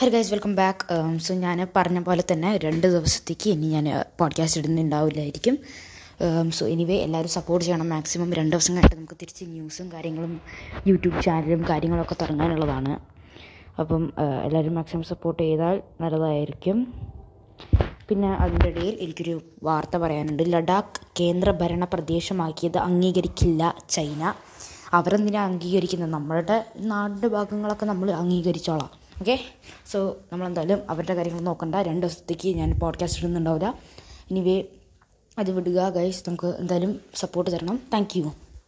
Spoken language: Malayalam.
Hari guys welcome back so ഞാൻ പറഞ്ഞ പോലെ തന്നെ രണ്ട് ദിവസത്തേക്ക് ഇനി ഞാൻ പോഡ്കാസ്റ്റ് ഇടുന്നുണ്ടാവില്ലായിരിക്കും. സോ എനിവേ എല്ലാവരും സപ്പോർട്ട് ചെയ്യണം. മാക്സിമം രണ്ട് ദിവസം കഴിഞ്ഞിട്ട് നമുക്ക് തിരിച്ച് ന്യൂസും കാര്യങ്ങളും യൂട്യൂബ് ചാനലും കാര്യങ്ങളൊക്കെ തുടങ്ങാനുള്ളതാണ്. അപ്പം എല്ലാവരും മാക്സിമം സപ്പോർട്ട് ചെയ്താൽ നല്ലതായിരിക്കും. പിന്നെ അതിന്റെ ഇടയിൽ എനിക്കൊരു വാർത്ത പറയാനുണ്ട്. ലഡാക്ക് കേന്ദ്രഭരണ പ്രദേശമാക്കിയത് അംഗീകരിക്കില്ല ചൈന. അവരെന്തിനാ അംഗീകരിക്കുന്നത്? നമ്മളുടെ നാടിന്റെ ഭാഗങ്ങളൊക്കെ നമ്മൾ അംഗീകരിച്ചോളാം. ഓക്കെ സോ നമ്മളെന്തായാലും അവരുടെ കാര്യങ്ങൾ നോക്കണ്ട. രണ്ട് ദിവസത്തേക്ക് ഞാൻ പോഡ്കാസ്റ്റ് ഇടുന്നുണ്ടാവില്ല. ഇനി വേ അത് വിടുക ഗൈസ് നമുക്ക് എന്തായാലും സപ്പോർട്ട് തരണം. Thank you